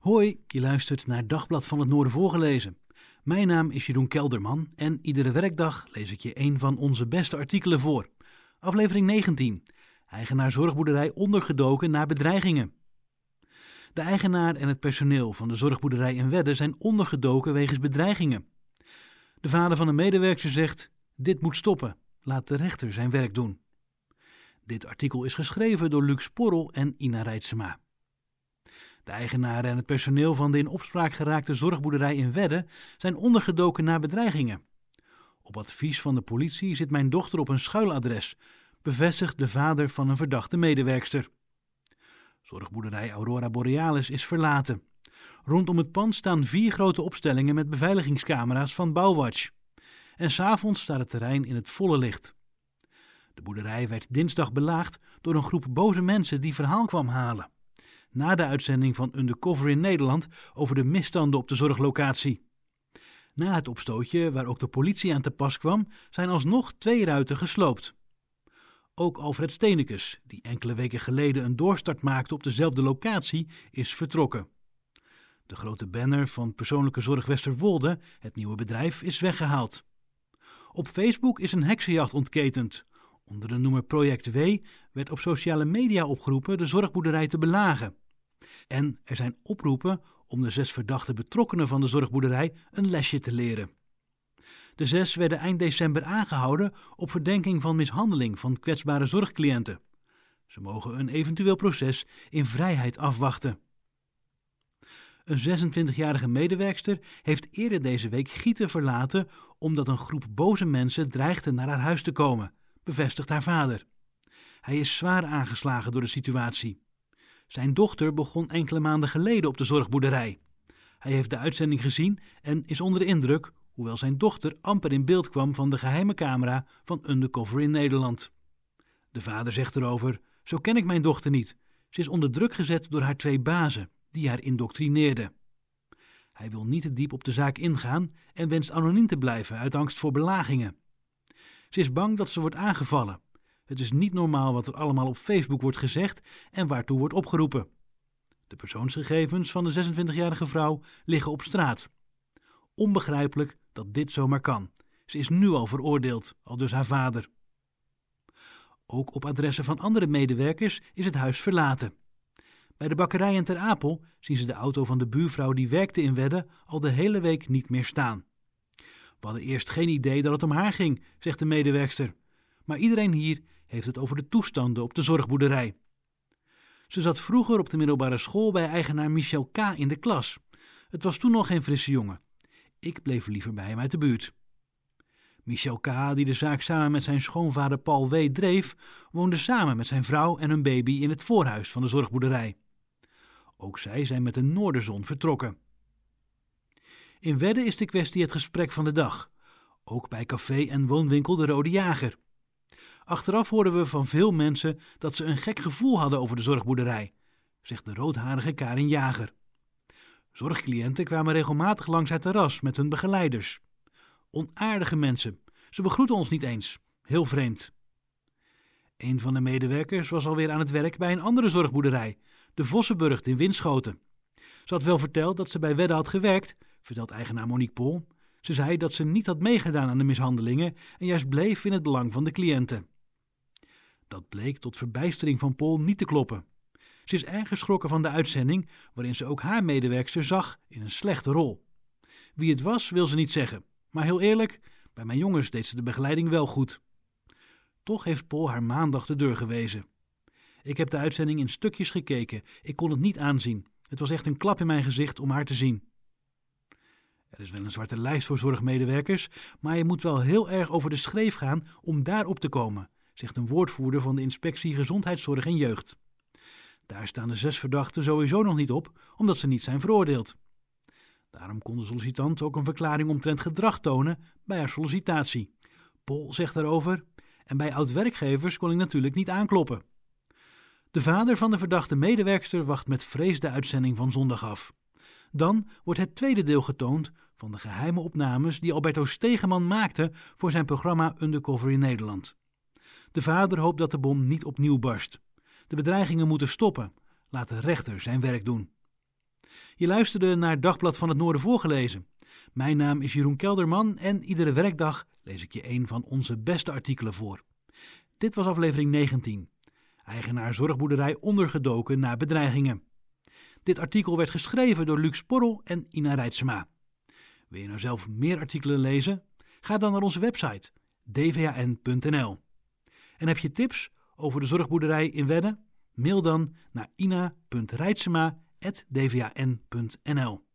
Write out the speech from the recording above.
Hoi, je luistert naar Dagblad van het Noorden voorgelezen. Mijn naam is Jeroen Kelderman en iedere werkdag lees ik je een van onze beste artikelen voor. Aflevering 19. Eigenaar zorgboerderij ondergedoken na bedreigingen. De eigenaar en het personeel van de zorgboerderij in Wedde zijn ondergedoken wegens bedreigingen. De vader van een medewerker zegt: Dit moet stoppen. Laat de rechter zijn werk doen. Dit artikel is geschreven door Luc Sporrel en Ina Rijtsema. De eigenaren en het personeel van de in opspraak geraakte zorgboerderij in Wedde zijn ondergedoken na bedreigingen. Op advies van de politie zit mijn dochter op een schuiladres, bevestigt de vader van een verdachte medewerkster. Zorgboerderij Aurora Borealis is verlaten. Rondom het pand staan vier grote opstellingen met beveiligingscamera's van Bouwwatch. En s'avonds staat het terrein in het volle licht. De boerderij werd dinsdag belaagd door een groep boze mensen die verhaal kwam halen na de uitzending van Undercover in Nederland over de misstanden op de zorglocatie. Na het opstootje, waar ook de politie aan te pas kwam, zijn alsnog twee ruiten gesloopt. Ook Alfred Steenekes, die enkele weken geleden een doorstart maakte op dezelfde locatie, is vertrokken. De grote banner van Persoonlijke Zorg Westerwolde, het nieuwe bedrijf, is weggehaald. Op Facebook is een heksenjacht ontketend. Onder de noemer Project W werd op sociale media opgeroepen de zorgboerderij te belagen. En er zijn oproepen om de zes verdachte betrokkenen van de zorgboerderij een lesje te leren. De zes werden eind december aangehouden op verdenking van mishandeling van kwetsbare zorgcliënten. Ze mogen een eventueel proces in vrijheid afwachten. Een 26-jarige medewerkster heeft eerder deze week Gieten verlaten omdat een groep boze mensen dreigde naar haar huis te komen, bevestigt haar vader. Hij is zwaar aangeslagen door de situatie. Zijn dochter begon enkele maanden geleden op de zorgboerderij. Hij heeft de uitzending gezien en is onder de indruk, hoewel zijn dochter amper in beeld kwam van de geheime camera van Undercover in Nederland. De vader zegt erover: Zo ken ik mijn dochter niet. Ze is onder druk gezet door haar twee bazen, die haar indoctrineerden. Hij wil niet te diep op de zaak ingaan en wenst anoniem te blijven uit angst voor belagingen. Ze is bang dat ze wordt aangevallen het is niet normaal wat er allemaal op Facebook wordt gezegd en waartoe wordt opgeroepen. De persoonsgegevens van de 26-jarige vrouw liggen op straat. Onbegrijpelijk dat dit zomaar kan. Ze is nu al veroordeeld, al dus haar vader. Ook op adressen van andere medewerkers is het huis verlaten. Bij de bakkerij in Ter Apel zien ze de auto van de buurvrouw die werkte in Wedde al de hele week niet meer staan. We hadden eerst geen idee dat het om haar ging, zegt de medewerkster. Maar iedereen hier heeft het over de toestanden op de zorgboerderij. Ze zat vroeger op de middelbare school bij eigenaar Michel K. in de klas. Het was toen nog geen frisse jongen. Ik bleef liever bij hem uit de buurt. Michel K., die de zaak samen met zijn schoonvader Paul W. dreef, woonde samen met zijn vrouw en hun baby in het voorhuis van de zorgboerderij. Ook zij zijn met de noorderzon vertrokken. In Wedde is de kwestie het gesprek van de dag. Ook bij café en woonwinkel De Rode Jager. Achteraf hoorden we van veel mensen dat ze een gek gevoel hadden over de zorgboerderij, zegt de roodharige Karin Jager. Zorgcliënten kwamen regelmatig langs het terras met hun begeleiders. Onaardige mensen. Ze begroeten ons niet eens. Heel vreemd. Een van de medewerkers was alweer aan het werk bij een andere zorgboerderij, de Vossenburg in Winschoten. Ze had wel verteld dat ze bij Wedde had gewerkt, vertelt eigenaar Monique Pol. Ze zei dat ze niet had meegedaan aan de mishandelingen en juist bleef in het belang van de cliënten. Dat bleek tot verbijstering van Paul niet te kloppen. Ze is erg geschrokken van de uitzending, waarin ze ook haar medewerkster zag in een slechte rol. Wie het was, wil ze niet zeggen. Maar heel eerlijk, bij mijn jongens deed ze de begeleiding wel goed. Toch heeft Paul haar maandag de deur gewezen. Ik heb de uitzending in stukjes gekeken. Ik kon het niet aanzien. Het was echt een klap in mijn gezicht om haar te zien. Er is wel een zwarte lijst voor zorgmedewerkers, maar je moet wel heel erg over de schreef gaan om daarop te komen zegt een woordvoerder van de Inspectie Gezondheidszorg en Jeugd. Daar staan de zes verdachten sowieso nog niet op, omdat ze niet zijn veroordeeld. Daarom kon de sollicitant ook een verklaring omtrent gedrag tonen bij haar sollicitatie. Pol zegt daarover: En bij oud-werkgevers kon ik natuurlijk niet aankloppen. De vader van de verdachte medewerkster wacht met vrees de uitzending van zondag af. Dan wordt het tweede deel getoond van de geheime opnames die Alberto Stegeman maakte voor zijn programma Undercover in Nederland. De vader hoopt dat de bom niet opnieuw barst. De bedreigingen moeten stoppen. Laat de rechter zijn werk doen. Je luisterde naar Dagblad van het Noorden voorgelezen. Mijn naam is Jeroen Kelderman en iedere werkdag lees ik je een van onze beste artikelen voor. Dit was aflevering 19. Eigenaar zorgboerderij ondergedoken na bedreigingen. Dit artikel werd geschreven door Luc Sporrel en Ina Rijtsema. Wil je nou zelf meer artikelen lezen? Ga dan naar onze website dvan.nl. En heb je tips over de zorgboerderij in Wedden? Mail dan naar ina.rijtsema.dvan.nl.